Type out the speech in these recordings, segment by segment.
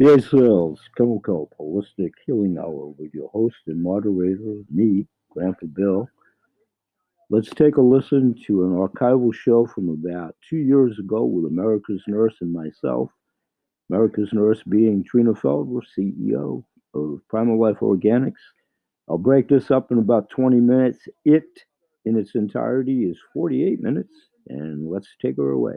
Sales, Chemical Holistic Healing Hour with your host and moderator, me, Grandpa Bill. Let's take a listen to an archival show from about two years ago with America's Nurse and myself. America's Nurse being Trina Felder, CEO of Primal Life Organics. I'll break this up in about 20 minutes. It, in its entirety, is 48 minutes, and let's take her away.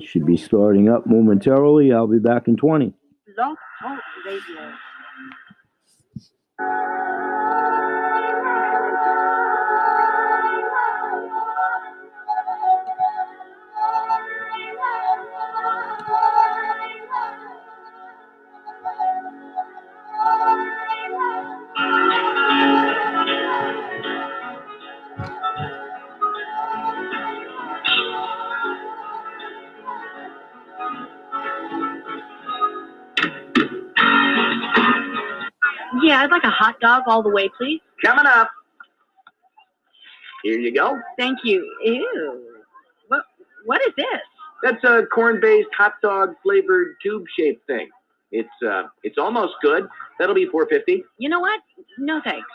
Should be starting up momentarily. I'll be back in 20. Blog Talk Radio. Yeah, I'd like a hot dog all the way, please. Coming up. Here you go. Thank you. Ew. What what is this? That's a corn-based hot dog flavored tube-shaped thing. It's uh, it's almost good. That'll be 450. You know what? No thanks.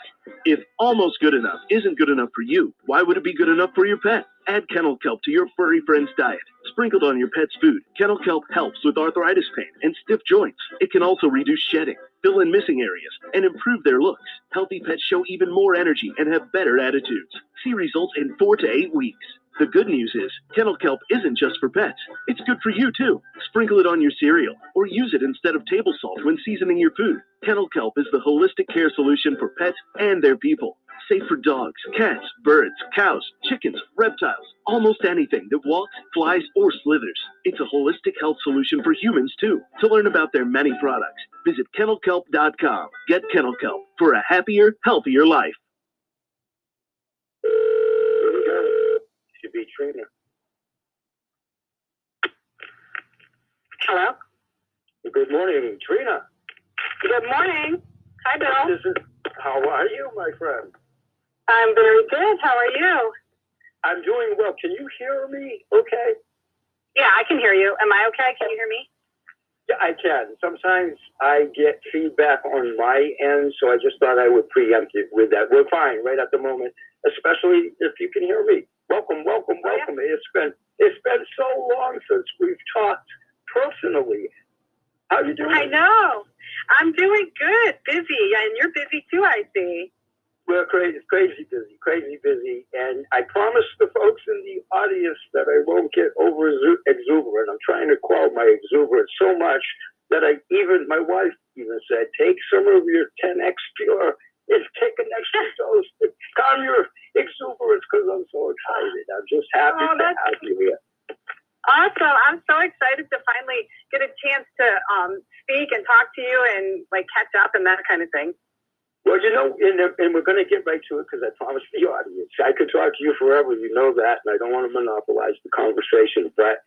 If almost good enough isn't good enough for you, why would it be good enough for your pet? Add kennel kelp to your furry friend's diet. Sprinkled on your pet's food, kennel kelp helps with arthritis pain and stiff joints. It can also reduce shedding, fill in missing areas, and improve their looks. Healthy pets show even more energy and have better attitudes. See results in four to eight weeks. The good news is, kennel kelp isn't just for pets. It's good for you too. Sprinkle it on your cereal or use it instead of table salt when seasoning your food. Kennel kelp is the holistic care solution for pets and their people. Safe for dogs, cats, birds, cows, chickens, reptiles, almost anything that walks, flies, or slithers. It's a holistic health solution for humans too. To learn about their many products, visit kennelkelp.com. Get Kennel Kelp for a happier, healthier life. Should be Trina. Hello. Good morning, Trina. Good morning. Hi, Bill. This is. How are you, my friend? I'm very good. How are you? I'm doing well. Can you hear me? Okay. Yeah, I can hear you. Am I okay? Can you hear me? Yeah, I can. Sometimes I get feedback on my end, so I just thought I would preempt it with that. We're fine right at the moment, especially if you can hear me. Welcome, welcome, Oh, welcome. It's been it's been so long since we've talked personally. How are you doing? I know. I'm doing good. Busy, and you're busy too. I see. We're crazy, crazy busy, crazy busy, and I promised the folks in the audience that I won't get over exuberant. I'm trying to quell my exuberance so much that I even my wife even said, take some of your 10x pure and take an extra dose to calm your exuberance because I'm so excited. I'm just happy Oh, to have you here. Awesome. I'm so excited to finally get a chance to um, speak and talk to you and like catch up and that kind of thing. Well, you know, and, and we're going to get right to it because I promised the audience. I could talk to you forever, you know that, and I don't want to monopolize the conversation, but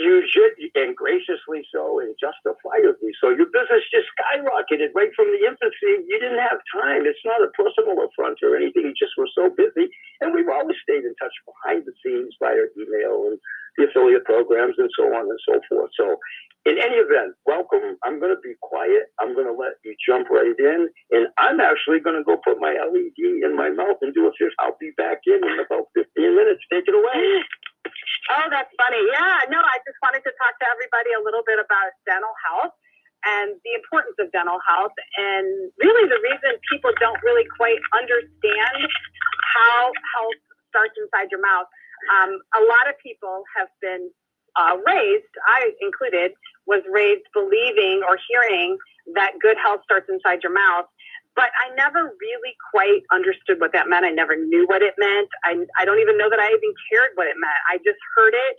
you should, and graciously so, and justifiably so. Your business just skyrocketed right from the infancy. You didn't have time. It's not a personal affront or anything. You just were so busy, and we've always stayed in touch behind the scenes via email and the affiliate programs and so on and so forth. So, in any event, welcome. I'm going to be quiet. I'm going to let you jump right in, and I'm actually going to go put my LED in my mouth and do a fifth. I'll be back in in about 15 minutes. Take it away. Oh, that's funny. Yeah, no, I just wanted to talk to everybody a little bit about dental health and the importance of dental health and really the reason people don't really quite understand how health starts inside your mouth. Um, a lot of people have been uh, raised, I included, was raised believing or hearing that good health starts inside your mouth. But I never really quite understood what that meant. I never knew what it meant. I, I don't even know that I even cared what it meant. I just heard it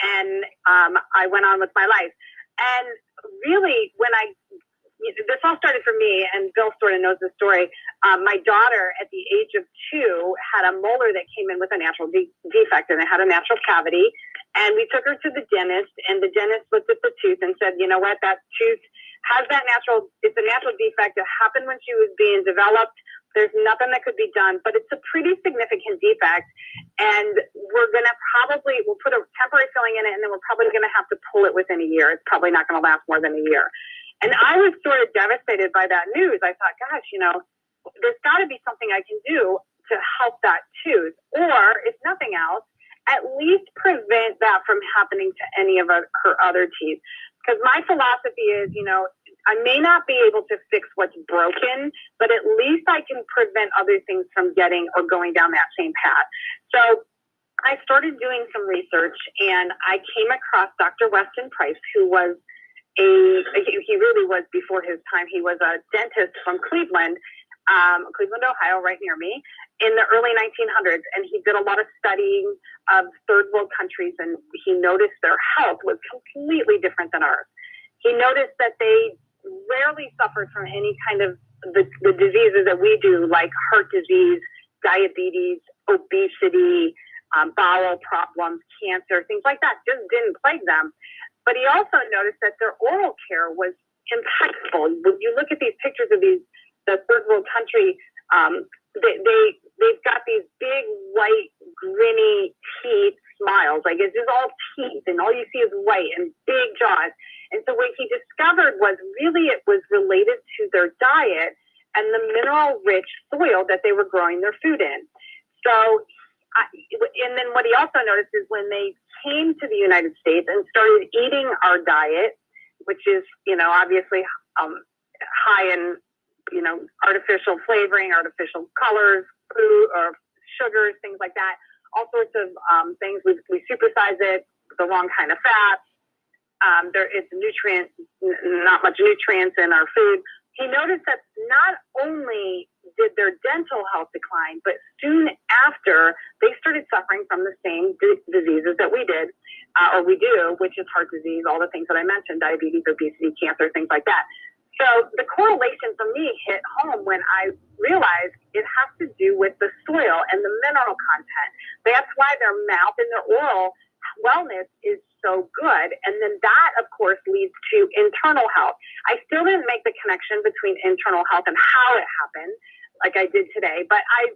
and um, I went on with my life. And really, when I, this all started for me, and Bill sort of knows the story. Um, my daughter, at the age of two, had a molar that came in with a natural de- defect and it had a natural cavity. And we took her to the dentist, and the dentist looked at the tooth and said, you know what, that tooth has that natural, it's a natural defect. It happened when she was being developed, There's nothing that could be done, but it's a pretty significant defect. And we're going to probably, we'll put a temporary filling in it and then we're probably going to have to pull it within a year. It's probably not going to last more than a year. And I was sort of devastated by that news. I thought, gosh, you know, there's got to be something I can do to help that tooth. Or if nothing else, at least prevent that from happening to any of her other teeth. Because my philosophy is, you know, I may not be able to fix what's broken, but at least I can prevent other things from getting or going down that same path. So I started doing some research and I came across Dr. Weston Price, who was a, he really was before his time, he was a dentist from Cleveland, um, Cleveland, Ohio, right near me, in the early 1900s. And he did a lot of studying of third world countries and he noticed their health was completely different than ours. He noticed that they rarely suffered from any kind of the, the diseases that we do, like heart disease, diabetes, obesity, um, bowel problems, cancer, things like that. Just didn't plague them. But he also noticed that their oral care was impeccable. When you look at these pictures of these, the third world country, um, they, they they've got these big white grinny teeth smiles. Like it's just all teeth and all you see is white and big jaws. And so what he discovered was really it was related to their diet and the mineral rich soil that they were growing their food in. So and then what he also noticed is when they came to the united states and started eating our diet which is you know obviously um, high in you know artificial flavoring artificial colors food or sugars, things like that, all sorts of um, things. We, we supersize it, the wrong kind of fats. Um, there is nutrients, not much nutrients in our food. He noticed that not only did their dental health decline, but soon after they started suffering from the same d- diseases that we did, uh, or we do, which is heart disease, all the things that I mentioned, diabetes, obesity, cancer, things like that. So the correlation for me hit home when I realized it has to do with the soil and the mineral content. That's why their mouth and their oral wellness is so good. And then that, of course, leads to internal health. I still didn't make the connection between internal health and how it happened, like I did today, but I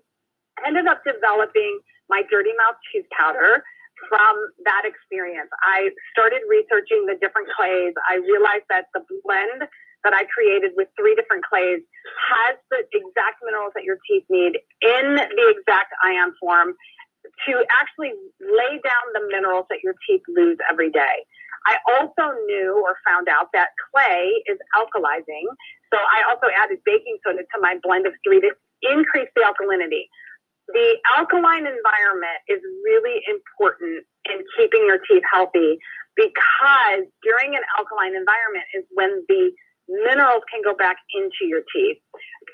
ended up developing my dirty mouth cheese powder from that experience. I started researching the different clays. I realized that the blend that I created with three different clays has the exact minerals that your teeth need in the exact ion form to actually lay down the minerals that your teeth lose every day. I also knew or found out that clay is alkalizing. So I also added baking soda to my blend of three to increase the alkalinity. The alkaline environment is really important in keeping your teeth healthy because during an alkaline environment is when the minerals can go back into your teeth.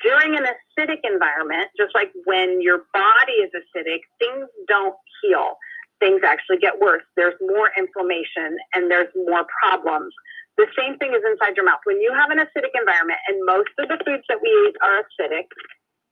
During an acidic environment, just like when your body is acidic, things don't heal. Things actually get worse. There's more inflammation and there's more problems. The same thing is inside your mouth. When you have an acidic environment, and most of the foods that we eat are acidic,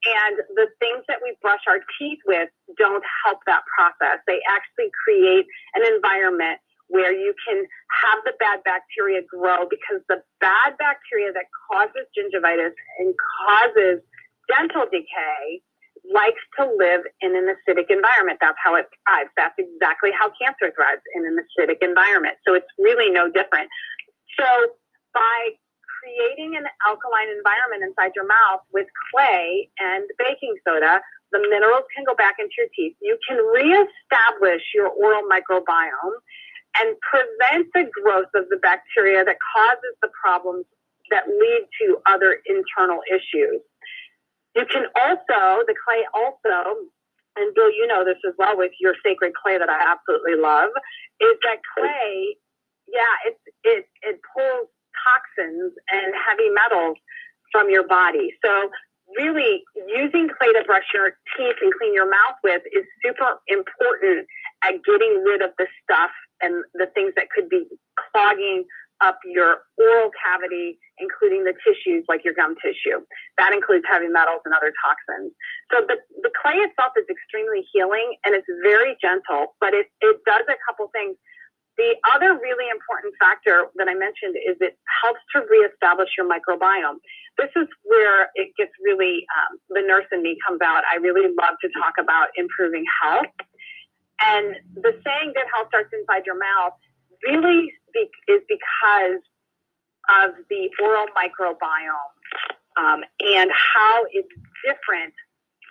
and the things that we brush our teeth with don't help that process. They actually create an environment where you can have the bad bacteria grow because the bad bacteria that causes gingivitis and causes dental decay likes to live in an acidic environment. That's how it thrives. That's exactly how cancer thrives in an acidic environment. So it's really no different. So by creating an alkaline environment inside your mouth with clay and baking soda, the minerals can go back into your teeth. You can reestablish your oral microbiome and prevent the growth of the bacteria that causes the problems that lead to other internal issues. You can also, the clay also, and Bill, you know this as well with your sacred clay that I absolutely love, is that clay, yeah, it, it, it pulls toxins and heavy metals from your body. So really using clay to brush your teeth and clean your mouth with is super important at getting rid of the stuff and the things that could be clogging up your oral cavity, including the tissues like your gum tissue. That includes heavy metals and other toxins. So the, the clay itself is extremely healing and it's very gentle, but it, it does a couple things. the other really important factor that I mentioned is it helps to reestablish your microbiome. This is where it gets really, um, the nurse in me comes out. I really love to talk about improving health. And the saying that health starts inside your mouth really speak, is because of the oral microbiome um, and how it's different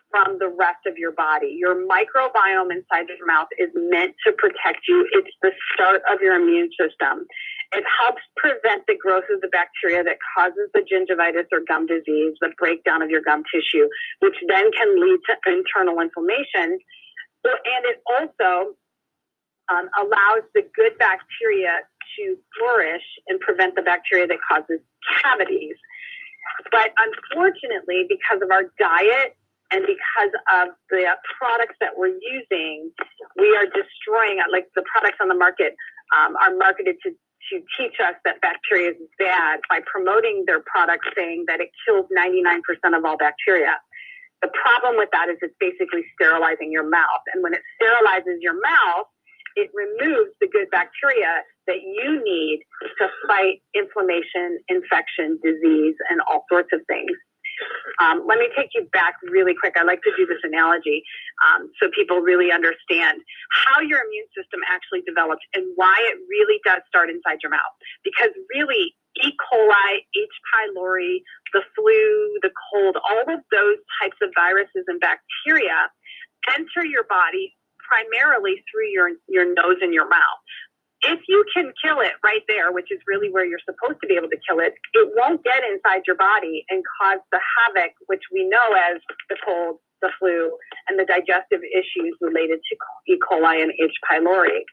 from the rest of your body. Your microbiome inside your mouth is meant to protect you. It's the start of your immune system. It helps prevent the growth of the bacteria that causes the gingivitis or gum disease, the breakdown of your gum tissue, which then can lead to internal inflammation. And it also um, allows the good bacteria to flourish and prevent the bacteria that causes cavities. But unfortunately, because of our diet and because of the products that we're using, we are destroying like the products on the market um, are marketed to to teach us that bacteria is bad by promoting their products saying that it kills 99% of all bacteria. The problem with that is it's basically sterilizing your mouth. And when it sterilizes your mouth, it removes the good bacteria that you need to fight inflammation, infection, disease, and all sorts of things. Um, let me take you back really quick. I like to do this analogy um, so people really understand how your immune system actually develops and why it really does start inside your mouth. Because really, E. coli, H. pylori, the flu, the cold, all of those types of viruses and bacteria enter your body primarily through your, your nose and your mouth. If you can kill it right there, which is really where you're supposed to be able to kill it, it won't get inside your body and cause the havoc, which we know as the cold, the flu, and the digestive issues related to E. coli and H. pylori.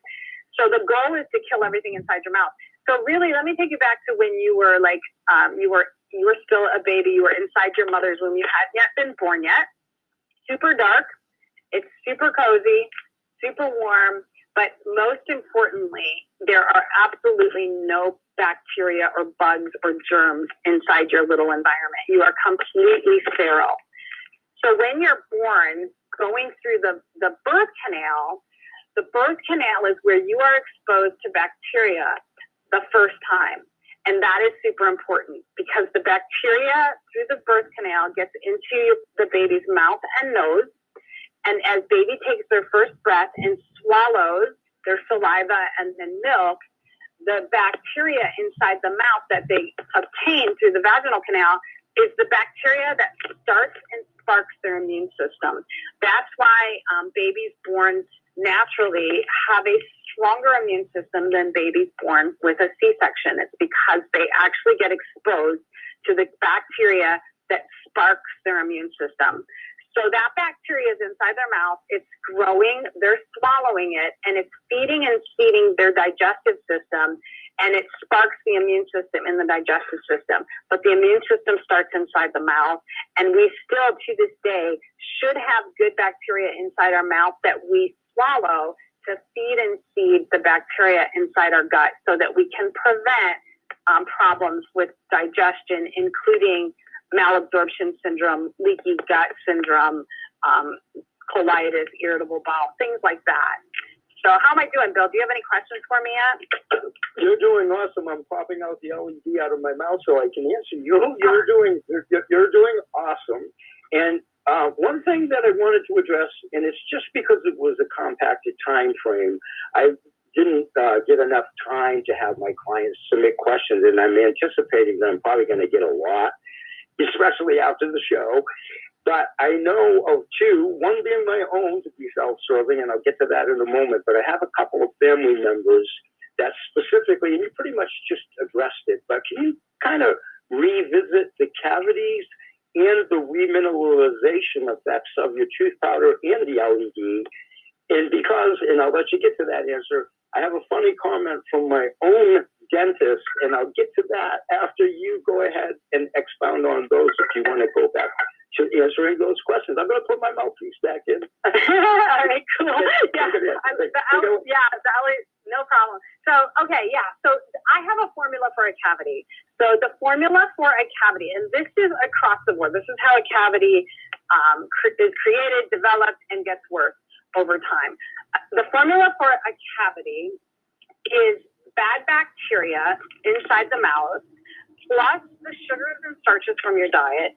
So the goal is to kill everything inside your mouth. So really, let me take you back to when you were like, um, you were you were still a baby. You were inside your mother's womb. You hadn't yet been born yet. Super dark. It's super cozy super warm, but most importantly, there are absolutely no bacteria or bugs or germs inside your little environment. You are completely sterile. So when you're born, going through the, the birth canal, the birth canal is where you are exposed to bacteria the first time. And that is super important because the bacteria through the birth canal gets into the baby's mouth and nose and as baby takes their first breath and swallows their saliva and then milk, the bacteria inside the mouth that they obtain through the vaginal canal is the bacteria that starts and sparks their immune system. That's why um, babies born naturally have a stronger immune system than babies born with a C-section. It's because they actually get exposed to the bacteria that sparks their immune system. So that bacteria is inside their mouth, it's growing, they're swallowing it, and it's feeding and feeding their digestive system, and it sparks the immune system in the digestive system. But the immune system starts inside the mouth, and we still, to this day, should have good bacteria inside our mouth that we swallow to feed and feed the bacteria inside our gut so that we can prevent um, problems with digestion, including malabsorption syndrome, leaky gut syndrome, um, colitis, irritable bowel, things like that. So how am I doing, Bill? Do you have any questions for me yet? You're doing awesome. I'm popping out the LED out of my mouth so I can answer you. You're doing you're, you're doing awesome. And uh, one thing that I wanted to address, and it's just because it was a compacted time frame, I didn't uh, get enough time to have my clients submit questions, and I'm anticipating that I'm probably going to get a lot especially after the show. But I know of two, one being my own to be self-serving, and I'll get to that in a moment. But I have a couple of family members that specifically, and you pretty much just addressed it, but can you kind of revisit the cavities and the remineralization effects of your tooth powder and the LED? And because, and I'll let you get to that answer, I have a funny comment from my own dentist, and I'll get to that after you go ahead and expound on those if you want to go back to answering those questions. I'm going to put my mouthpiece back in. All right, cool. Yeah, the L, yeah, the L, no problem. So, okay, yeah. So I have a formula for a cavity. So the formula for a cavity, and this is across the board. This is how a cavity um, is created, developed, and gets worse over time. The formula for a cavity is bad bacteria inside the mouth, plus the sugars and starches from your diet,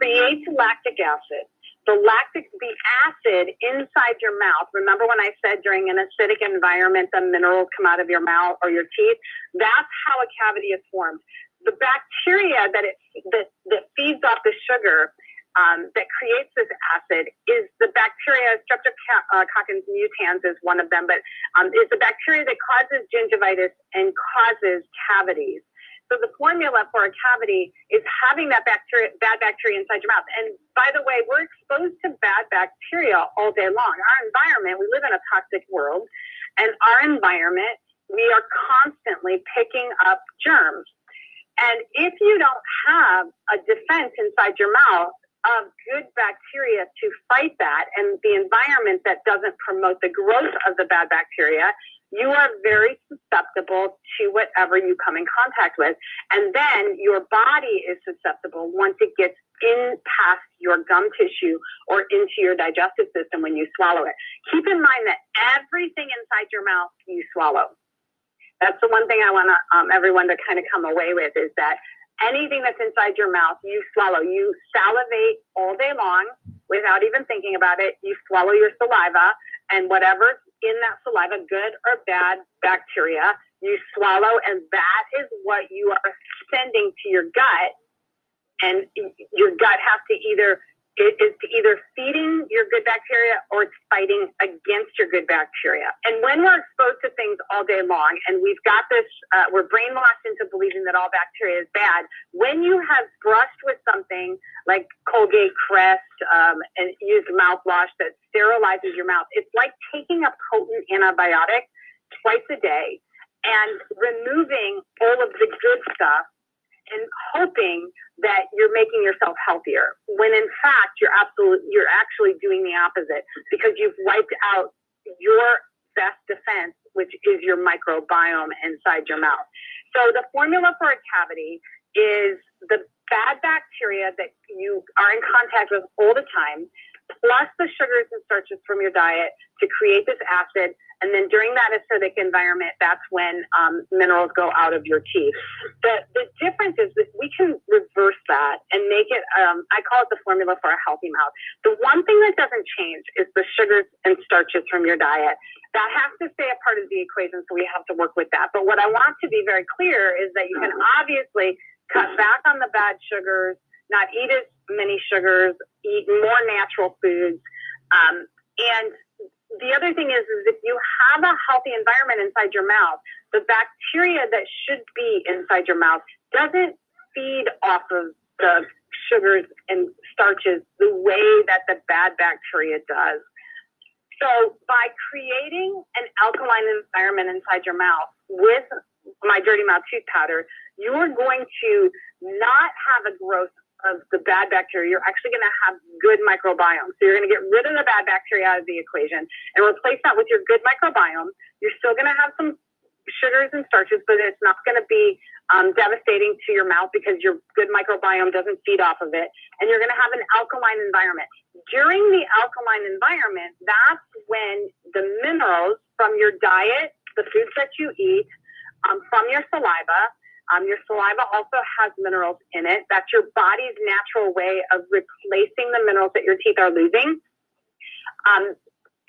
creates lactic acid. The lactic, the acid inside your mouth. Remember when I said during an acidic environment, the minerals come out of your mouth or your teeth? That's how a cavity is formed. The bacteria that it that, that feeds off the sugar um, that creates this acid is the bacteria, Streptococcus mutans is one of them, but um, is the bacteria that causes gingivitis and causes cavities. So the formula for a cavity is having that bacteria, bad bacteria inside your mouth. And by the way, we're exposed to bad bacteria all day long. Our environment, we live in a toxic world, and our environment, we are constantly picking up germs. And if you don't have a defense inside your mouth of good bacteria to fight that and the environment that doesn't promote the growth of the bad bacteria, you are very susceptible to whatever you come in contact with. And then your body is susceptible once it gets in past your gum tissue or into your digestive system when you swallow it. Keep in mind that everything inside your mouth you swallow. That's the one thing I want um, everyone to kind of come away with is that anything that's inside your mouth, you swallow. You salivate all day long without even thinking about it. You swallow your saliva, and whatever's in that saliva, good or bad bacteria, you swallow, and that is what you are sending to your gut. And your gut has to either it is either feeding your good bacteria or it's fighting against your good bacteria. And when we're exposed to things all day long, and we've got this, uh, we're brainwashed into believing that all bacteria is bad. When you have brushed with something like Colgate Crest um, and used mouthwash that sterilizes your mouth, it's like taking a potent antibiotic twice a day and removing all of the good stuff and hoping that you're making yourself healthier when in fact you're absolutely you're actually doing the opposite because you've wiped out your best defense which is your microbiome inside your mouth. So the formula for a cavity is the bad bacteria that you are in contact with all the time plus the sugars and starches from your diet to create this acid and then during that acidic environment, that's when um, minerals go out of your teeth. The, the difference is that we can reverse that and make it, um, I call it the formula for a healthy mouth. The one thing that doesn't change is the sugars and starches from your diet. That has to stay a part of the equation, so we have to work with that. But what I want to be very clear is that you can obviously cut back on the bad sugars, not eat as many sugars, eat more natural foods. Um, and the other thing is, is if you have a healthy environment inside your mouth, the bacteria that should be inside your mouth doesn't feed off of the sugars and starches the way that the bad bacteria does. So by creating an alkaline environment inside your mouth with my dirty mouth tooth powder, you are going to not have a growth of the bad bacteria, you're actually going to have good microbiome. So you're going to get rid of the bad bacteria out of the equation and replace that with your good microbiome. You're still going to have some sugars and starches, but it's not going to be um, devastating to your mouth because your good microbiome doesn't feed off of it. And you're going to have an alkaline environment. During the alkaline environment, that's when the minerals from your diet, the foods that you eat, um, from your saliva, um, your saliva also has minerals in it. That's your body's natural way of replacing the minerals that your teeth are losing. Um,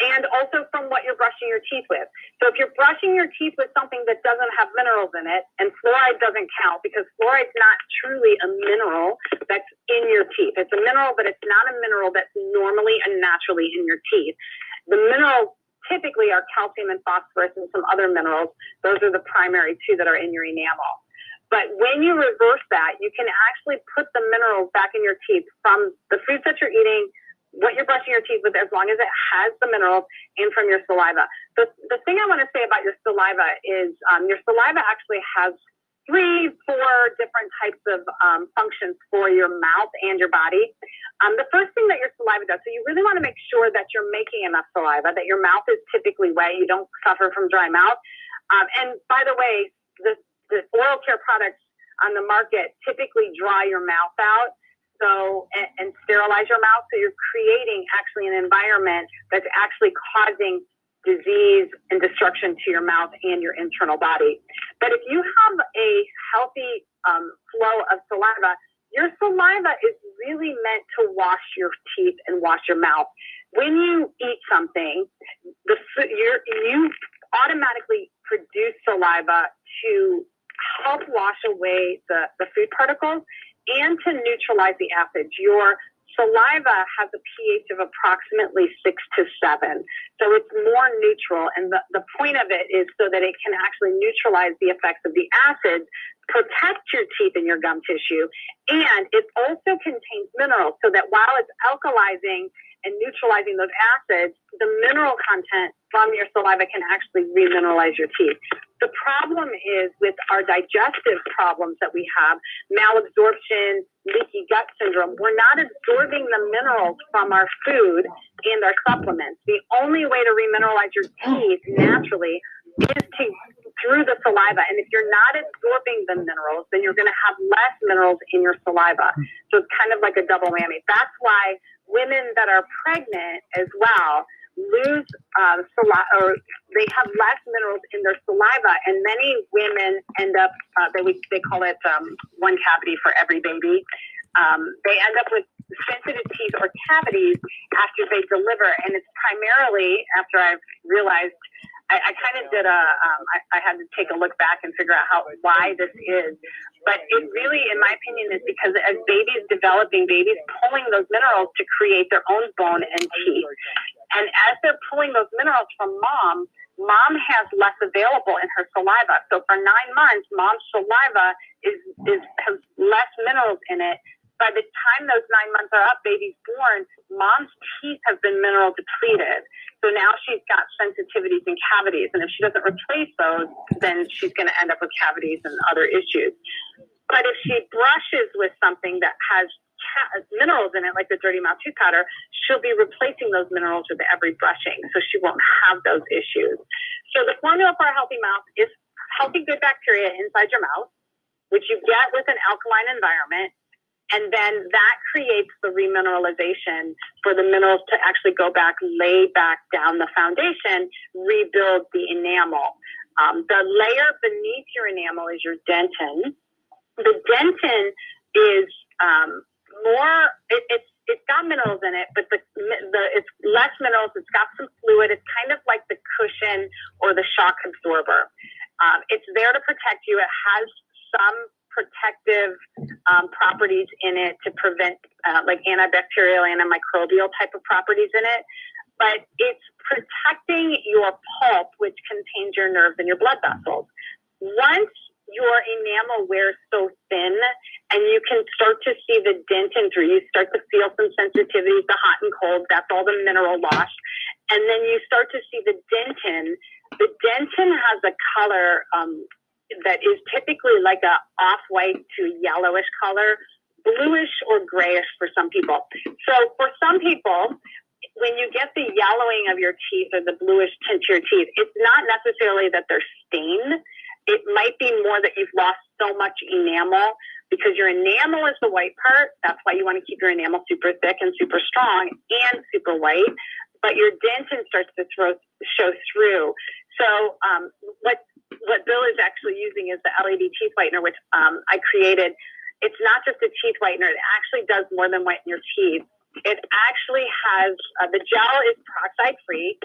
and also from what you're brushing your teeth with. So if you're brushing your teeth with something that doesn't have minerals in it, and fluoride doesn't count because fluoride's not truly a mineral that's in your teeth. It's a mineral, but it's not a mineral that's normally and naturally in your teeth. The minerals typically are calcium and phosphorus and some other minerals. Those are the primary two that are in your enamel. But when you reverse that, you can actually put the minerals back in your teeth from the foods that you're eating, what you're brushing your teeth with, as long as it has the minerals, and from your saliva. The, the thing I want to say about your saliva is um, your saliva actually has three, four different types of um, functions for your mouth and your body. Um, the first thing that your saliva does, so you really want to make sure that you're making enough saliva, that your mouth is typically wet, you don't suffer from dry mouth. Um, and by the way, the the oral care products on the market typically dry your mouth out so and, and, sterilize your mouth so you're creating actually an environment that's actually causing disease and destruction to your mouth and your internal body. But if you have a healthy um, flow of saliva, your saliva is really meant to wash your teeth and wash your mouth. When you eat something, the you you automatically produce saliva to help wash away the, the food particles and to neutralize the acids. Your saliva has a pH of approximately six to seven. So it's more neutral. And the, the point of it is so that it can actually neutralize the effects of the acids, protect your teeth and your gum tissue. And it also contains minerals so that while it's alkalizing and neutralizing those acids, the mineral content from your saliva can actually remineralize your teeth. The problem is with our digestive problems that we have, malabsorption, leaky gut syndrome, we're not absorbing the minerals from our food and our supplements. The only way to remineralize your teeth naturally is to through the saliva. And if you're not absorbing the minerals, then you're going to have less minerals in your saliva. So it's kind of like a double whammy. That's why women that are pregnant as well lose um, saliva, or they have less minerals in their saliva, and many women end up uh, they they call it um, one cavity for every baby. Um, they end up with sensitive teeth or cavities after they deliver, and it's primarily after I've realized I, I kind of did a, um, I, I had to take a look back and figure out how, why this is. But it really, in my opinion, is because as babies developing, babies pulling those minerals to create their own bone and teeth. And as they're pulling those minerals from mom, mom has less available in her saliva. So for nine months, mom's saliva is, is has less minerals in it by the time those nine months are up, baby's born, mom's teeth have been mineral depleted. So now she's got sensitivities and cavities. And if she doesn't replace those, then she's going to end up with cavities and other issues. But if she brushes with something that has minerals in it, like the dirty mouth tooth powder, she'll be replacing those minerals with every brushing. So she won't have those issues. So the formula for a healthy mouth is healthy good bacteria inside your mouth, which you get with an alkaline environment and then that creates the remineralization for the minerals to actually go back, lay back down the foundation, rebuild the enamel. Um, the layer beneath your enamel is your dentin. The dentin is um, more, it, it's it's got minerals in it, but the, the it's less minerals. It's got some fluid. It's kind of like the cushion or the shock absorber. Um, it's there to protect you. It has some protective um, properties in it to prevent uh, like antibacterial, antimicrobial type of properties in it. But it's protecting your pulp, which contains your nerves and your blood vessels. Once your enamel wears so thin and you can start to see the dentin through, you start to feel some sensitivities to hot and cold. That's all the mineral loss. And then you start to see the dentin. The dentin has a color um, that is typically like a off-white to yellowish color, bluish or grayish for some people. So for some people, when you get the yellowing of your teeth or the bluish tint to your teeth, it's not necessarily that they're stained. It might be more that you've lost so much enamel because your enamel is the white part. That's why you want to keep your enamel super thick and super strong and super white. But your dentin starts to throw, show through. So um, what what Bill is actually using is the LED teeth whitener, which um, I created. It's not just a teeth whitener; it actually does more than whiten your teeth. It actually has uh, the gel is peroxide free.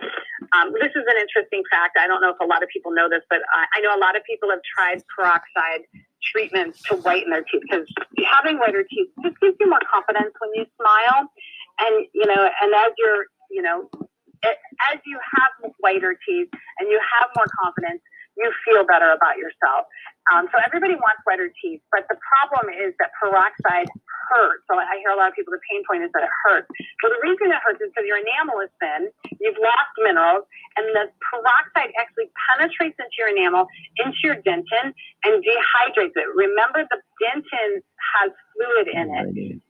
Um, this is an interesting fact. I don't know if a lot of people know this, but I, I know a lot of people have tried peroxide treatments to whiten their teeth because having whiter teeth just gives you more confidence when you smile. And you know, and as you're, you know, as you have whiter teeth and you have more confidence, you feel better about yourself. Um, so everybody wants whiter teeth, but the problem is that peroxide hurts. So I hear a lot of people, the pain point is that it hurts. Well, the reason it hurts is because your enamel is thin, you've lost minerals, and the peroxide actually penetrates into your enamel, into your dentin, and dehydrates it. Remember, the dentin has fluid in it,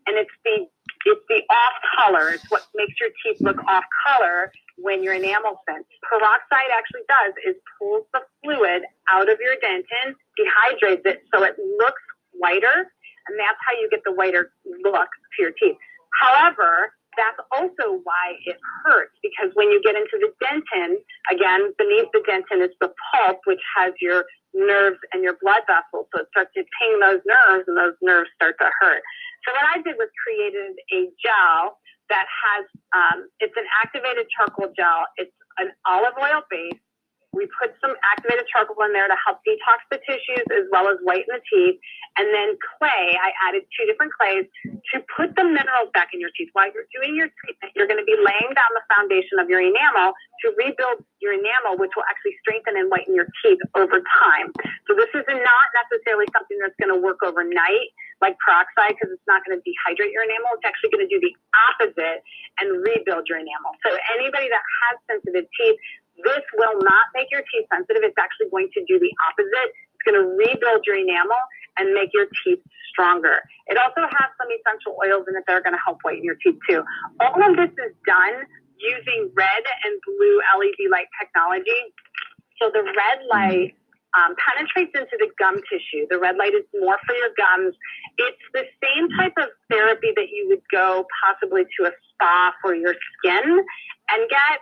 and it's the it's the off color. It's what makes your teeth look off color when your enamel thin. Peroxide actually does is pulls the fluid out of your dentin, dehydrates it so it looks whiter, and that's how you get the whiter look to your teeth. However, that's also why it hurts because when you get into the dentin, again, beneath the dentin is the pulp, which has your nerves and your blood vessels. So it starts to ping those nerves and those nerves start to hurt. So what I did was created a gel that has, um, it's an activated charcoal gel. It's an olive oil base we put some activated charcoal in there to help detox the tissues as well as whiten the teeth. And then clay, I added two different clays to put the minerals back in your teeth. While you're doing your treatment, you're going to be laying down the foundation of your enamel to rebuild your enamel, which will actually strengthen and whiten your teeth over time. So this is not necessarily something that's going to work overnight like peroxide because it's not going to dehydrate your enamel. It's actually going to do the opposite and rebuild your enamel. So anybody that has sensitive teeth, this will not make your teeth sensitive. It's actually going to do the opposite. It's going to rebuild your enamel and make your teeth stronger. It also has some essential oils in it that are going to help whiten your teeth too. All of this is done using red and blue LED light technology. So the red light um, penetrates into the gum tissue. The red light is more for your gums. It's the same type of therapy that you would go possibly to a spa for your skin and get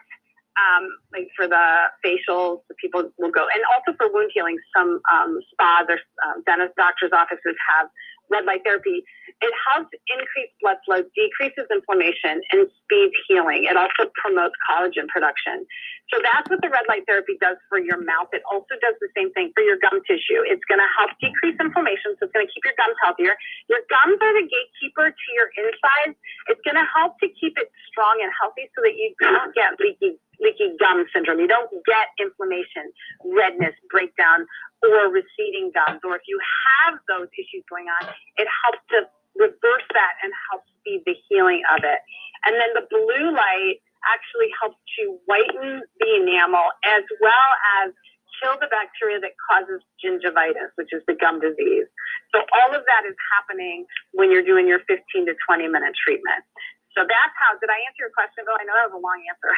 um, like for the facials, the people will go, and also for wound healing. Some um, spas or um, dentist doctors' offices have red light therapy. It helps increase blood flow, decreases inflammation, and speeds healing. It also promotes collagen production. So that's what the red light therapy does for your mouth. It also does the same thing for your gum tissue. It's going to help decrease inflammation, so it's going to keep your gums healthier. Your gums are the gatekeeper to your insides. It's going to help to keep it strong and healthy so that you don't get leaky leaky gum syndrome. You don't get inflammation, redness, breakdown, or receding gums. Or if you have those issues going on, it helps to reverse that and help speed the healing of it. And then the blue light actually helps to whiten the enamel as well as kill the bacteria that causes gingivitis, which is the gum disease. So all of that is happening when you're doing your 15 to 20 minute treatment. So that's how, did I answer your question, Bill? I know that was a long answer.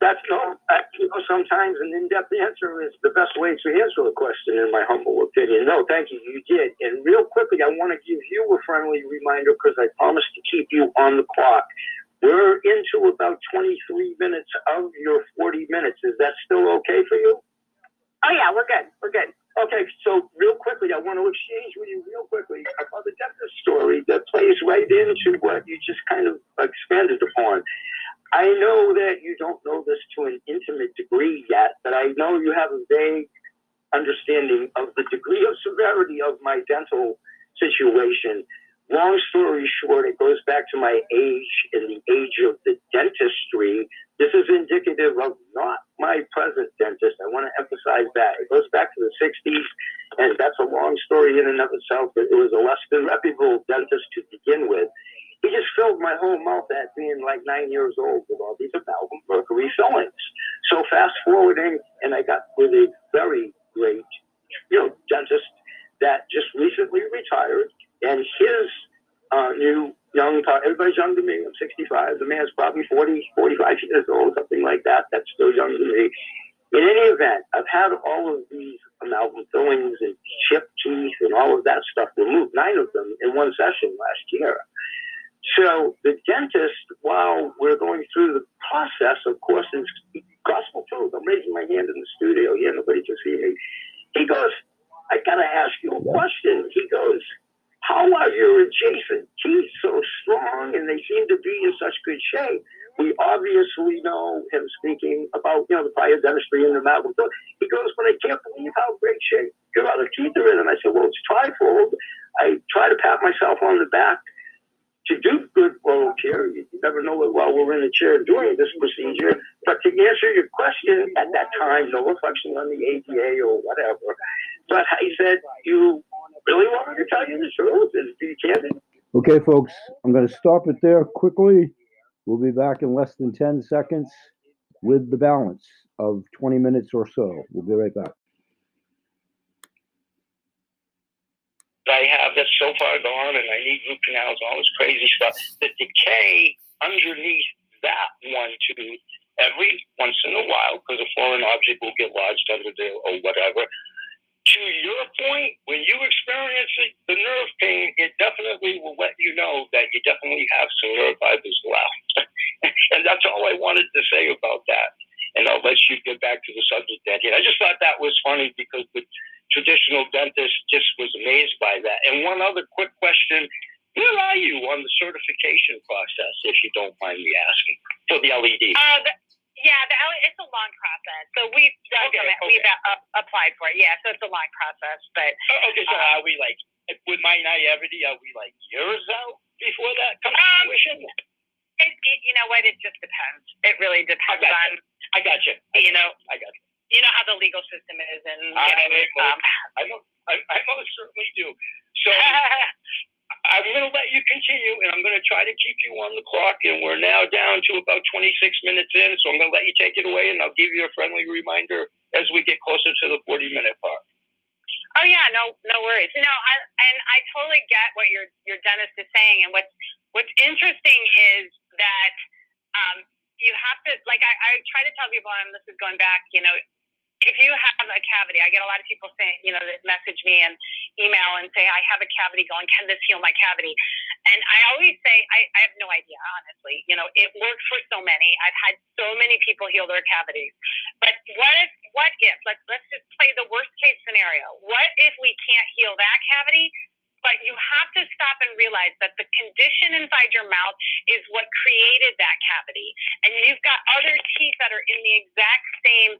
That's no, that, you know, sometimes an in-depth answer is the best way to answer a question, in my humble opinion. No, thank you, you did. And real quickly, I want to give you a friendly reminder because I promised to keep you on the clock. We're into about 23 minutes of your 40 minutes. Is that still okay for you? Oh, yeah, we're good. We're good. Okay, so real quickly, I want to exchange with you real quickly about the dentist story that plays right into what you just kind of expanded upon. I know that you don't know this to an intimate degree yet, but I know you have a vague understanding of the degree of severity of my dental situation long story short, it goes back to my age and the age of the dentistry. This is indicative of not my present dentist. I want to emphasize that. It goes back to the 60s, and that's a long story in and of itself. But it was a less than reputable dentist to begin with. He just filled my whole mouth at being like nine years old with all these amalgam mercury fillings. So fast forwarding, and I got with a very great, you know, dentist that just recently retired and his uh, new young, everybody's younger than me. I'm 65. The man's probably 40, 45 years old, something like that. That's still younger than me. In any event, I've had all of these amalgam fillings and chipped teeth and all of that stuff removed, nine of them in one session last year. So the dentist, while we're going through the process, of course, is gospel truth. I'm raising my hand in the studio here, nobody can see me. He goes, I gotta ask you a question. He goes, how are your adjacent teeth so strong and they seem to be in such good shape? We obviously know him speaking about, you know, the prior dentistry and the mouth. He goes, but I can't believe how great shape your other teeth are in. And I said, well, it's trifold. I try to pat myself on the back to do good oral care. You never know it while we're in the chair doing this procedure. But to answer your question, at that time, no reflection on the ADA or whatever. But I said, you really want me to tell you the truth and be candid? Okay, folks, I'm going to stop it there quickly. We'll be back in less than 10 seconds with the balance of 20 minutes or so. We'll be right back. I have that's so far gone and I need root canals, all this crazy stuff. The decay underneath that one tooth every once in a while, because a foreign object will get lodged under there or whatever, to your point, when you experience it, the nerve pain, it definitely will let you know that you definitely have some nerve fibers left. and that's all I wanted to say about that. And I'll let you get back to the subject at. I just thought that was funny because the traditional dentist just was amazed by that. And one other quick question where are you on the certification process, if you don't mind me asking, for the LED? Uh, yeah, the it's a long process. So we've Okay, ultimate- we've uh, applied for it. Yeah, so it's a long process, but Oh, okay, so are we like, with my naivety, are we like years out before that comes to Um, fruition? it, it, you know what? It just depends. It really depends got on I got you. you know I got you. you know how the legal system is, and I know. um, I. I, I most certainly do. So I'm going to let you continue, and I'm going to try to keep you on the clock. And we're now down to about 26 minutes in, so I'm going to let you take it away, and I'll give you a friendly reminder as we get closer to the 40 minute mark. Oh yeah, no, no worries. Know, I, and I totally get what your your dentist is saying, and what's what's interesting is that um, you have to like I, I try to tell people, and this is going back, you know, if you have a cavity, I get a lot of people saying, you know, that message me and email and say, I have a cavity going, can this heal my cavity? And I always say, I, I have no idea, honestly. You know, it works for so many. I've had so many people heal their cavities. But what if, what if, let's, let's just play the worst case scenario. What if we can't heal that cavity? But you have to stop and realize that the condition inside your mouth is what created that cavity. And you've got other teeth that are in the exact same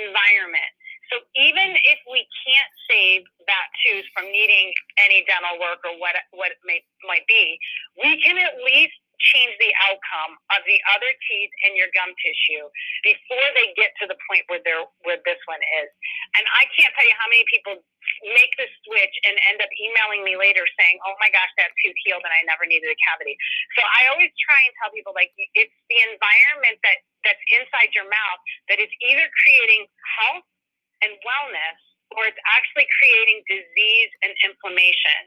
environment. So even if we can't save that tooth from needing any dental work or what what it may might be, we can at least change the outcome of the other teeth in your gum tissue before they get to the point where they're where this one is. And I can't tell you how many people make the switch and end up emailing me later saying, "Oh my gosh, that tooth healed and I never needed a cavity." So I always try and tell people like it's the environment that that's inside your mouth that is either creating health and wellness or it's actually creating disease and inflammation.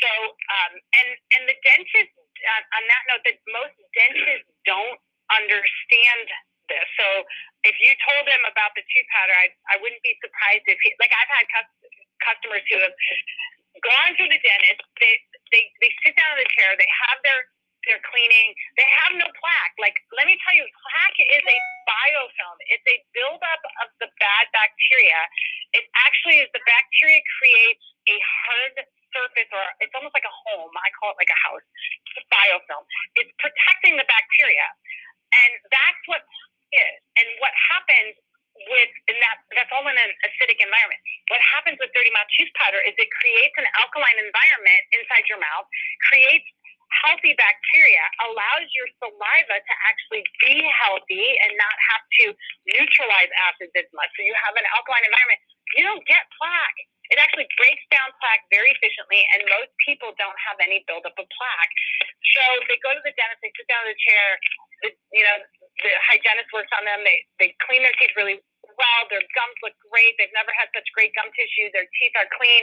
So, um, and and the dentist uh, on that note, that most dentists don't understand this. So, if you told them about the tooth powder, I I wouldn't be surprised if he, like I've had cus- customers who have gone to the dentist. They they they sit down in the chair. They have their their cleaning. They have no plaque. Like let me tell you, plaque is a biofilm. It's a buildup of the bad bacteria. It actually is the bacteria creates a hard surface, or it's almost like a home. I call it like a house. It's a biofilm. It's protecting the bacteria, and that's what is. And what happens with and that that's all in an acidic environment. What happens with dirty mouth tooth powder is it creates an alkaline environment inside your mouth, creates healthy bacteria, allows your saliva to actually be healthy and not have to neutralize acids as much. So you have an alkaline environment. You don't get plaque. It actually breaks down plaque very efficiently, and most people don't have any buildup of plaque. So they go to the dentist, they sit down in the chair, the, you know, the hygienist works on them, they, they clean their teeth really well, their gums look great, they've never had such great gum tissue, their teeth are clean,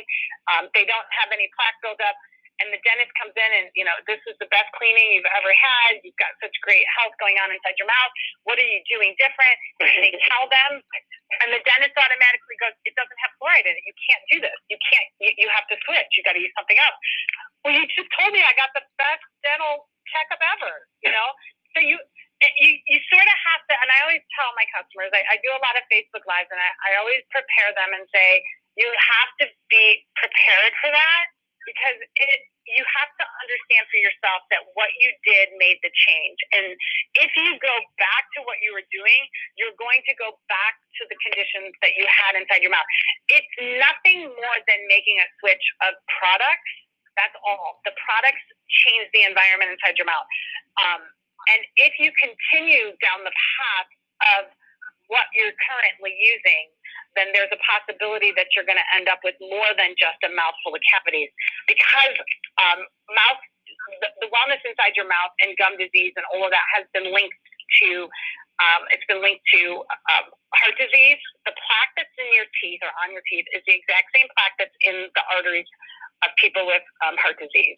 um, they don't have any plaque buildup. And the dentist comes in and, you know, this is the best cleaning you've ever had. You've got such great health going on inside your mouth. What are you doing different? And they tell them, and the dentist automatically goes, it doesn't have fluoride in it. You can't do this. You can't, you, you have to switch. You got to use something else. Well, you just told me I got the best dental checkup ever, you know? So you, you, you sort of have to, and I always tell my customers, I, I do a lot of Facebook Lives, and I, I always prepare them and say, you have to be prepared for that because it you have to understand for yourself that what you did made the change. And if you go back to what you were doing, you're going to go back to the conditions that you had inside your mouth. It's nothing more than making a switch of products. That's all. The products change the environment inside your mouth. Um, and if you continue down the path of what you're currently using, then there's a possibility that you're going to end up with more than just a mouthful of cavities because um, mouth the, the wellness inside your mouth and gum disease and all of that has been linked to um, it's been linked to um, heart disease. The plaque that's in your teeth or on your teeth is the exact same plaque that's in the arteries of people with um, heart disease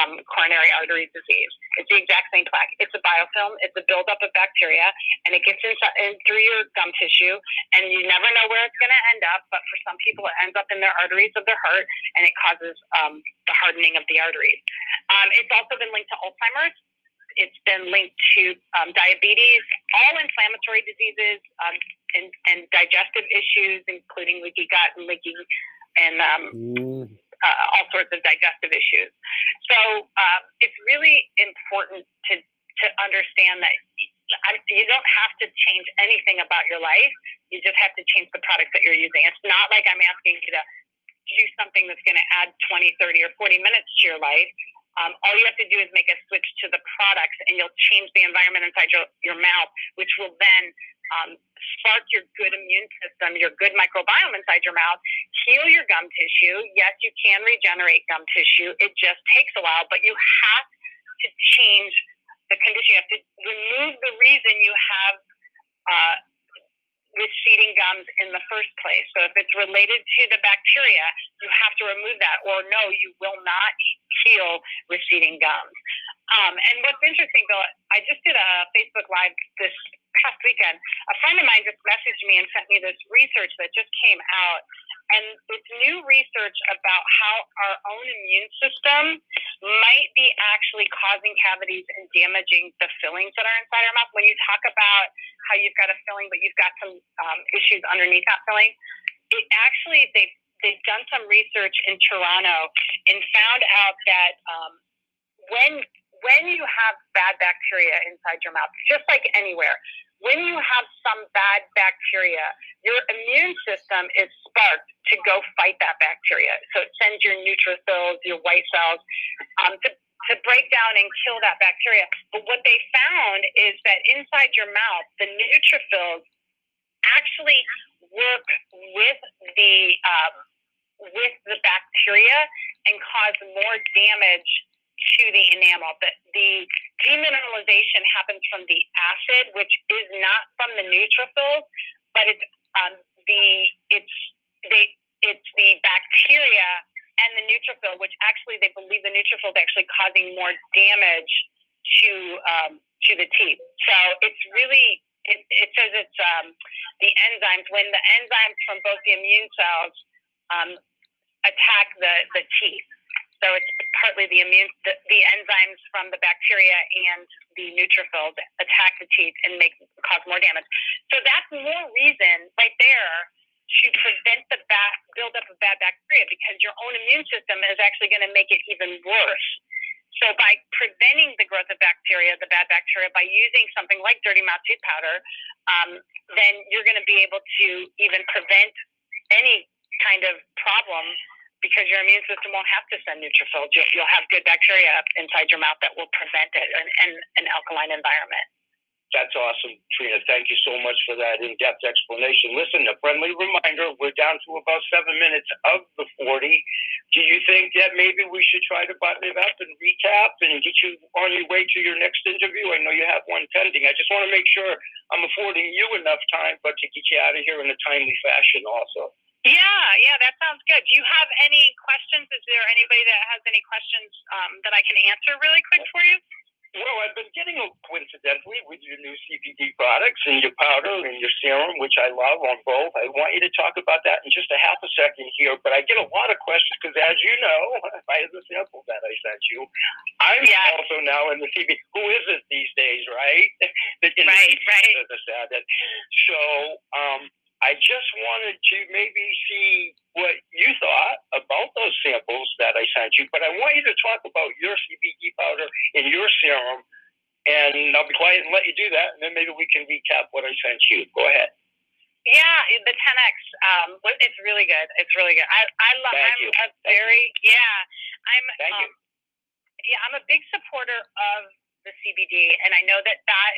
um, coronary artery disease. It's the exact same plaque. It's a biofilm. It's a buildup of bacteria, and it gets inside in through your gum tissue, and you never know where it's going to end up. But for some people, it ends up in their arteries of their heart, and it causes um, the hardening of the arteries. Um, it's also been linked to Alzheimer's. it's been linked to um, diabetes, all inflammatory diseases, um, and, and digestive issues, including leaky gut and leaky and um, Mm, uh, all sorts of digestive issues. So um, it's really important to to understand that you don't have to change anything about your life. You just have to change the products that you're using. It's not like I'm asking you to do something that's going to add 20, 30, or 40 minutes to your life. Um, all you have to do is make a switch to the products, and you'll change the environment inside your, your mouth, which will then um, spark your good immune system, your good microbiome inside your mouth, heal your gum tissue. Yes, you can regenerate gum tissue. It just takes a while, but you have to change the condition. You have to remove the reason you have uh, receding gums in the first place. So if it's related to the bacteria, you have to remove that, or no, you will not heal receding gums. Um, and what's interesting, Bill, I just did a Facebook Live this past weekend. A friend of mine just messaged me and sent me this research that just came out. And it's new research about how our own immune system might be actually causing cavities and damaging the fillings that are inside our mouth. When you talk about how you've got a filling, but you've got some um, issues underneath that filling, it actually, they've, they've done some research in Toronto and found out that um, when when you have bad bacteria inside your mouth, just like anywhere, when you have some bad bacteria, your immune system is sparked to go fight that bacteria. So it sends your neutrophils, your white cells, um, to, to break down and kill that bacteria. But what they found is that inside your mouth, the neutrophils actually work with the um, with the bacteria and cause more damage to the enamel. but the demineralization happens from the acid, which is not from the neutrophils, but it's um, the it's they it's the bacteria and the neutrophil, which actually they believe the neutrophil is actually causing more damage to um, to the teeth. So it's really it, it says it's um, the enzymes when the enzymes from both the immune cells um, attack the the teeth. So it's partly the immune, the, the enzymes from the bacteria and the neutrophils attack the teeth and make cause more damage. So that's more reason right there to prevent the bad buildup of bad bacteria because your own immune system is actually going to make it even worse. So by preventing the growth of bacteria, the bad bacteria, by using something like dirty mouth tooth powder, um, then you're going to be able to even prevent any kind of problem because your immune system won't have to send neutrophils. You'll, you'll have good bacteria inside your mouth that will prevent it in, in an alkaline environment. That's awesome, Trina. Thank you so much for that in-depth explanation. Listen, a friendly reminder, we're down to about seven minutes of the 40. Do you think that maybe we should try to button it up and recap and get you on your way to your next interview? I know you have one pending. I just want to make sure I'm affording you enough time, but to get you out of here in a timely fashion also. Yeah, yeah, that sounds good. Do you have any questions? Is there anybody that has any questions um, that I can answer really quick for you? Well, I've been getting coincidentally with your new CBD products and your powder and your serum, which I love on both. I want you to talk about that in just a half a second here, but I get a lot of questions because, as you know, by the sample that I sent you, I'm Yeah. also now in the CBD. Who is it these days, right? The- the Right, right. business. So, um, I just wanted to maybe see what you thought about those samples that I sent you, but I want you to talk about your CBD powder and your serum, and I'll be quiet and let you do that, and then maybe we can recap what I sent you. Go ahead. Yeah, the 10x. Um, it's really good. It's really good. I, I love. Thank I'm you. a Thank you. very yeah. I'm. Thank um, you. Yeah, I'm a big supporter of the CBD, and I know that that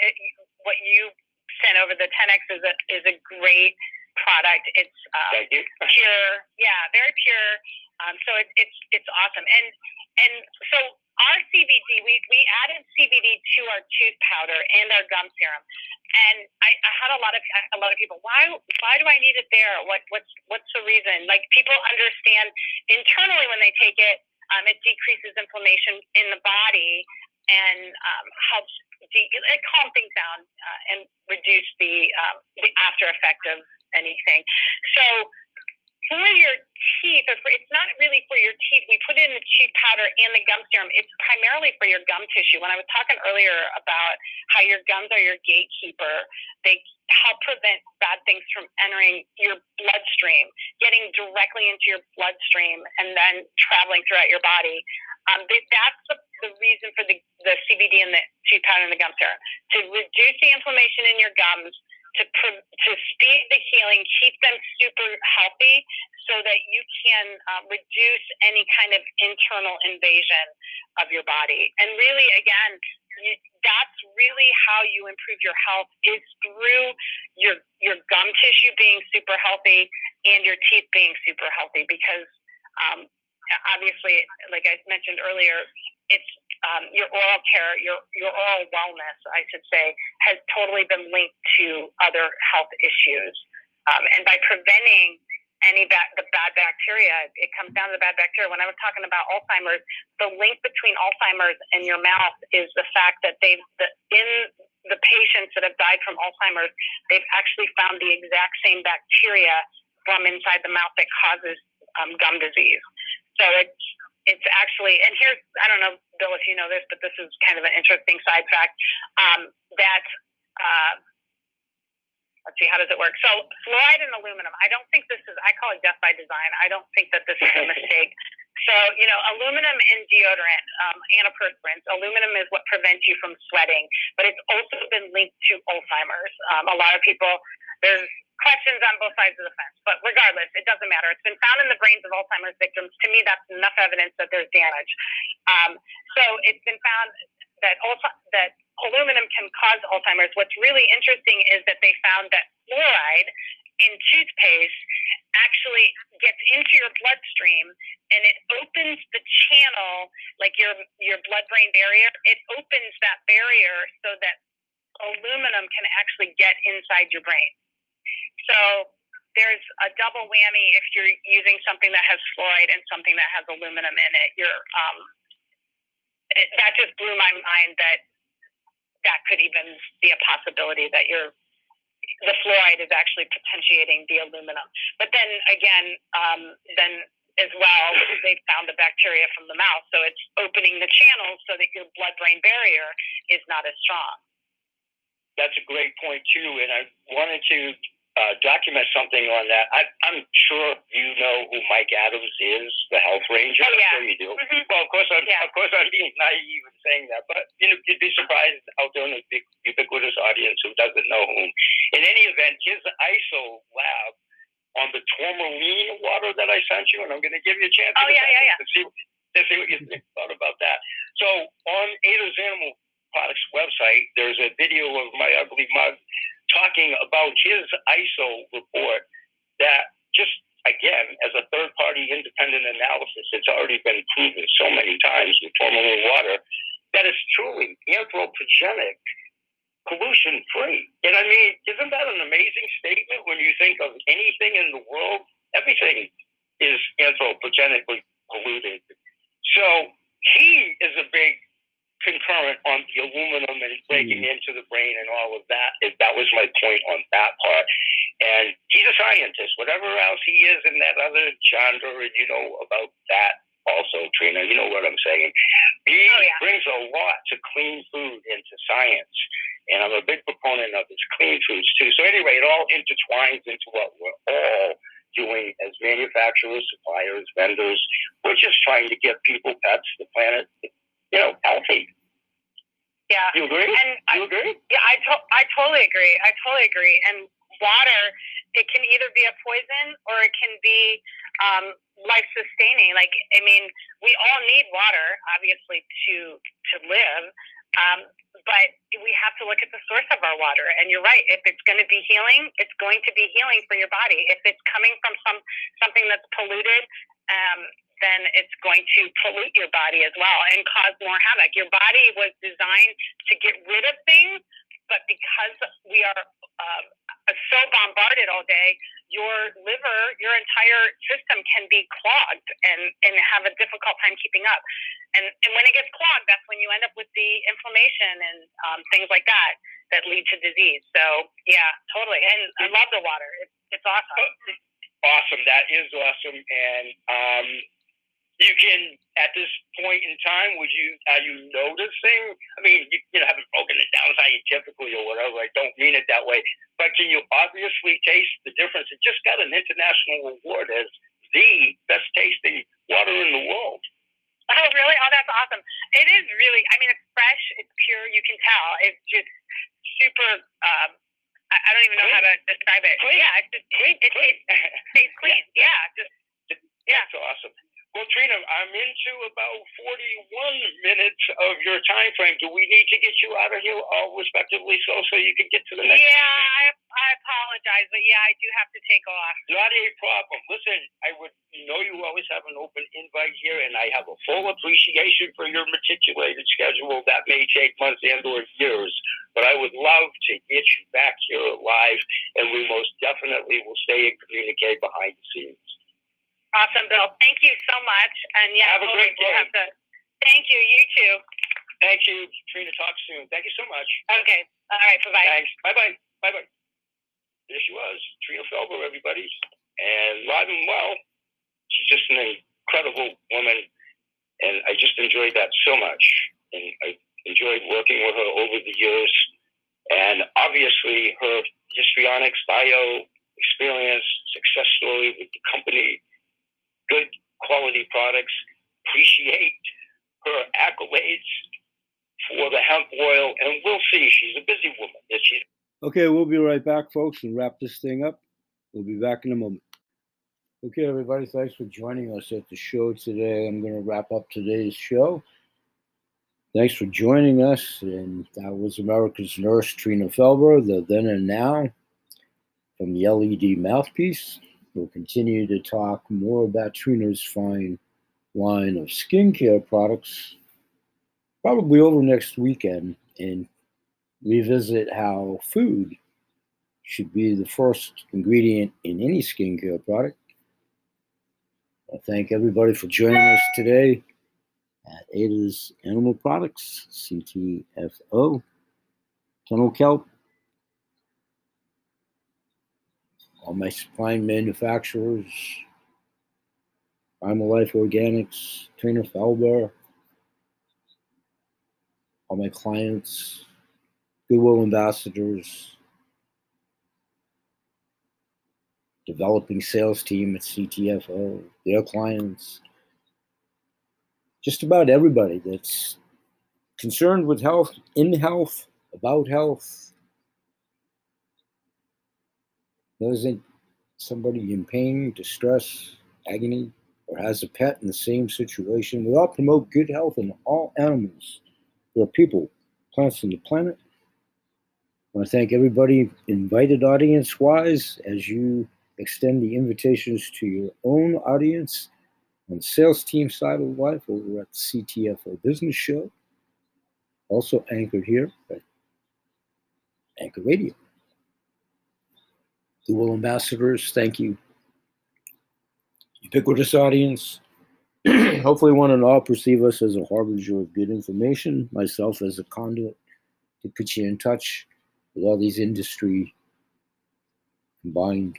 what you sent over the 10x is a is a great product. It's um, pure, yeah, very pure. Um, so it, it's it's awesome, and and so our CBD, we we added CBD to our tooth powder and our gum serum, and I, I had a lot of a lot of people. Why why do I need it there? What what's what's the reason? Like people understand internally when they take it, um, it decreases inflammation in the body and um, helps it calm things down uh, and reduce the um, the after effect of anything. So for your teeth, or for, it's not really for your teeth. We put in the tooth powder and the gum serum. It's primarily for your gum tissue. When I was talking earlier about how your gums are your gatekeeper, they help prevent bad things from entering your bloodstream, getting directly into your bloodstream, and then traveling throughout your body. Um, that's the, the reason for the, the CBD and the tooth powder and the gum serum to reduce the inflammation in your gums to to speed the healing, keep them super healthy, so that you can uh, reduce any kind of internal invasion of your body. And really, again, you, that's really how you improve your health is through your your gum tissue being super healthy and your teeth being super healthy. Because um, obviously, like I mentioned earlier, it's um, your oral care, your your oral wellness, I should say, has totally been linked to other health issues. Um, and by preventing any bad, the bad bacteria, it comes down to the bad bacteria. When I was talking about Alzheimer's, the link between Alzheimer's and your mouth is the fact that they've the, in the patients that have died from Alzheimer's, they've actually found the exact same bacteria from inside the mouth that causes um, gum disease. So it's it's actually, and here's, I don't know, Bill, if you know this, but this is kind of an interesting side fact um, that, uh, let's see, how does it work? So fluoride and aluminum, I don't think this is, I call it death by design. I don't think that this is a mistake. So, you know, aluminum in deodorant, um, antiperspirants, aluminum is what prevents you from sweating, but it's also been linked to Alzheimer's. Um, a lot of people, there's questions on both sides of the fence. But regardless, it doesn't matter. It's been found in the brains of Alzheimer's victims. To me, that's enough evidence that there's damage. Um, so it's been found that that aluminum can cause Alzheimer's. What's really interesting is that they found that fluoride in toothpaste actually gets into your bloodstream and it opens the channel, like your your blood brain barrier. It opens that barrier so that aluminum can actually get inside your brain. So there's a double whammy if you're using something that has fluoride and something that has aluminum in it. You're um, it, that just blew my mind that that could even be a possibility that you're the fluoride is actually potentiating the aluminum. But then again, um, then as well, they found the bacteria from the mouth, so it's opening the channels so that your blood-brain barrier is not as strong. That's a great point too, and I wanted to uh, document something on that. I, am sure you know who Mike Adams is, the health ranger. Oh, yeah. I'm sure you do. Mm-hmm. Well, of course, I'm, yeah. of course, I'm being naive in saying that, but you know, you'd be surprised out there in the big, ubiquitous audience who doesn't know whom. In any event, his ISO lab on the tourmaline water that I sent you, and I'm going to give you a chance oh, yeah, yeah, yeah. to see to see what you think thought about that. So on Ada's Animal Products website, there's a video of my ugly mug talking about his ISO report that just again, as a third party independent analysis, it's already been proven so many times with tourmaline water that it's truly anthropogenic, pollution free. And I mean, isn't that an amazing statement when you think of anything in the world? Everything is anthropogenically polluted. So he is a big concurrent on the aluminum and breaking mm. into the brain and all of that. That was my point on that part. And he's a scientist, whatever else he is in that other genre, and you know about that also, Trina. You know what I'm saying. He oh, yeah. brings a lot to clean food into science. And I'm a big proponent of his clean foods too. So anyway, it all intertwines into what we're all doing as manufacturers, suppliers, vendors. We're just trying to get people, pets, the planet, you know, healthy. Yeah. You agree? And you I, agree? Yeah, I, to- I totally agree. I totally agree. And water, it can either be a poison or it can be um, life sustaining. Like, I mean, we all need water, obviously, to to live. Um, but we have to look at the source of our water. And you're right. If it's going to be healing, it's going to be healing for your body. If it's coming from some something that's polluted, um, then it's going to pollute your body as well and cause more havoc. Your body was designed to get rid of things, but because we are uh, so bombarded all day, your liver, your entire system can be clogged and, and have a difficult time keeping up. And, and when it gets clogged, that's when you end up with the inflammation and um, things like that that lead to disease. So, yeah, totally. And I love the water. It's, it's awesome. awesome. That is awesome. And um, you can, at this point in time, would you are you noticing? I mean, you, you know, haven't broken it down scientifically or whatever. I don't mean it that way. But can you obviously taste the difference? It just got an international award as the best tasting water in the world. Oh, really? Oh, that's awesome. It is really, I mean, it's fresh, it's pure, you can tell. It's just super, um, I, I don't even know how to describe it. Clean. Yeah, it's just, Clean, it, it, clean. tastes, tastes clean. Yeah, just, yeah. That's awesome. Well, Trina, I'm into about 41 minutes of your time frame. Do we need to get you out of here all respectively so so you can get to the Yeah. I, I apologize, but yeah, I do have to take off. Not a problem. Listen, I would know you always have an open invite here, and I have a full appreciation for your meticulated schedule. That may take months and or years, but I would love to get you back here live, and we most definitely will stay and communicate behind the scenes. Awesome, Bill. Thank you so much. And yeah, Have a great day. have to. Thank you. You too. Thank you, Trina. Talk soon. Thank you so much. Okay. All right. Bye bye. Thanks. Bye bye. Bye bye. There she was, Trina Felber, everybody. And live and well, she's just an incredible woman. And I just enjoyed that so much. And I enjoyed working with her over the years. And obviously, her histrionics, bio, experience, success story with the company, good quality products. Appreciate her accolades for the hemp oil. And we'll see. She's a busy woman. Yes, she's Okay, we'll be right back, folks, and wrap this thing up. We'll be back in a moment. Okay, everybody, thanks for joining us at the show today. I'm going to wrap up today's show. Thanks for joining us. And that was America's Nurse Trina Felber, the then and now from the LED Mouthpiece. We'll continue to talk more about Trina's fine line of skincare products probably over next weekend and revisit how food should be the first ingredient in any skincare product. I thank everybody for joining us today at Ada's Animal Products, CTFO, Tunnel Kelp, all my spine manufacturers, Primal Life Organics, Trina Felber, all my clients, Goodwill ambassadors, developing sales team at CTFO, their clients, just about everybody that's concerned with health, in health, about health. Isn't somebody in pain, distress, agony, or has a pet in the same situation? We all promote good health in all animals. There are people, plants on the planet. I want to thank everybody invited audience wise as you extend the invitations to your own audience on sales team side of life over at the CTFO Business Show, also anchored here at Anchor Radio. Google ambassadors, thank you. Ubiquitous audience, hopefully one and all perceive us as a harbinger of good information, myself as a conduit to put you in touch with all these industry combined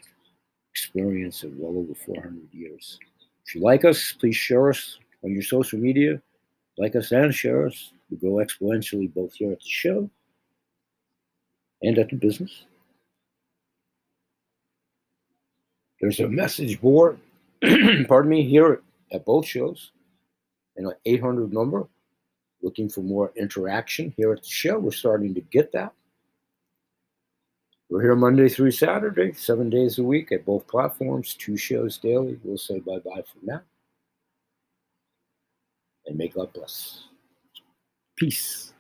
experience of well over 400 years. If you like us, please share us on your social media. Like us and share us. We grow exponentially both here at the show and at the business. There's a message board, pardon me, here at both shows, and an 800 number. Looking for more interaction here at the show. We're starting to get that. We're here Monday through Saturday, seven days a week at both platforms, two shows daily. We'll say bye bye for now. And may God bless. Peace.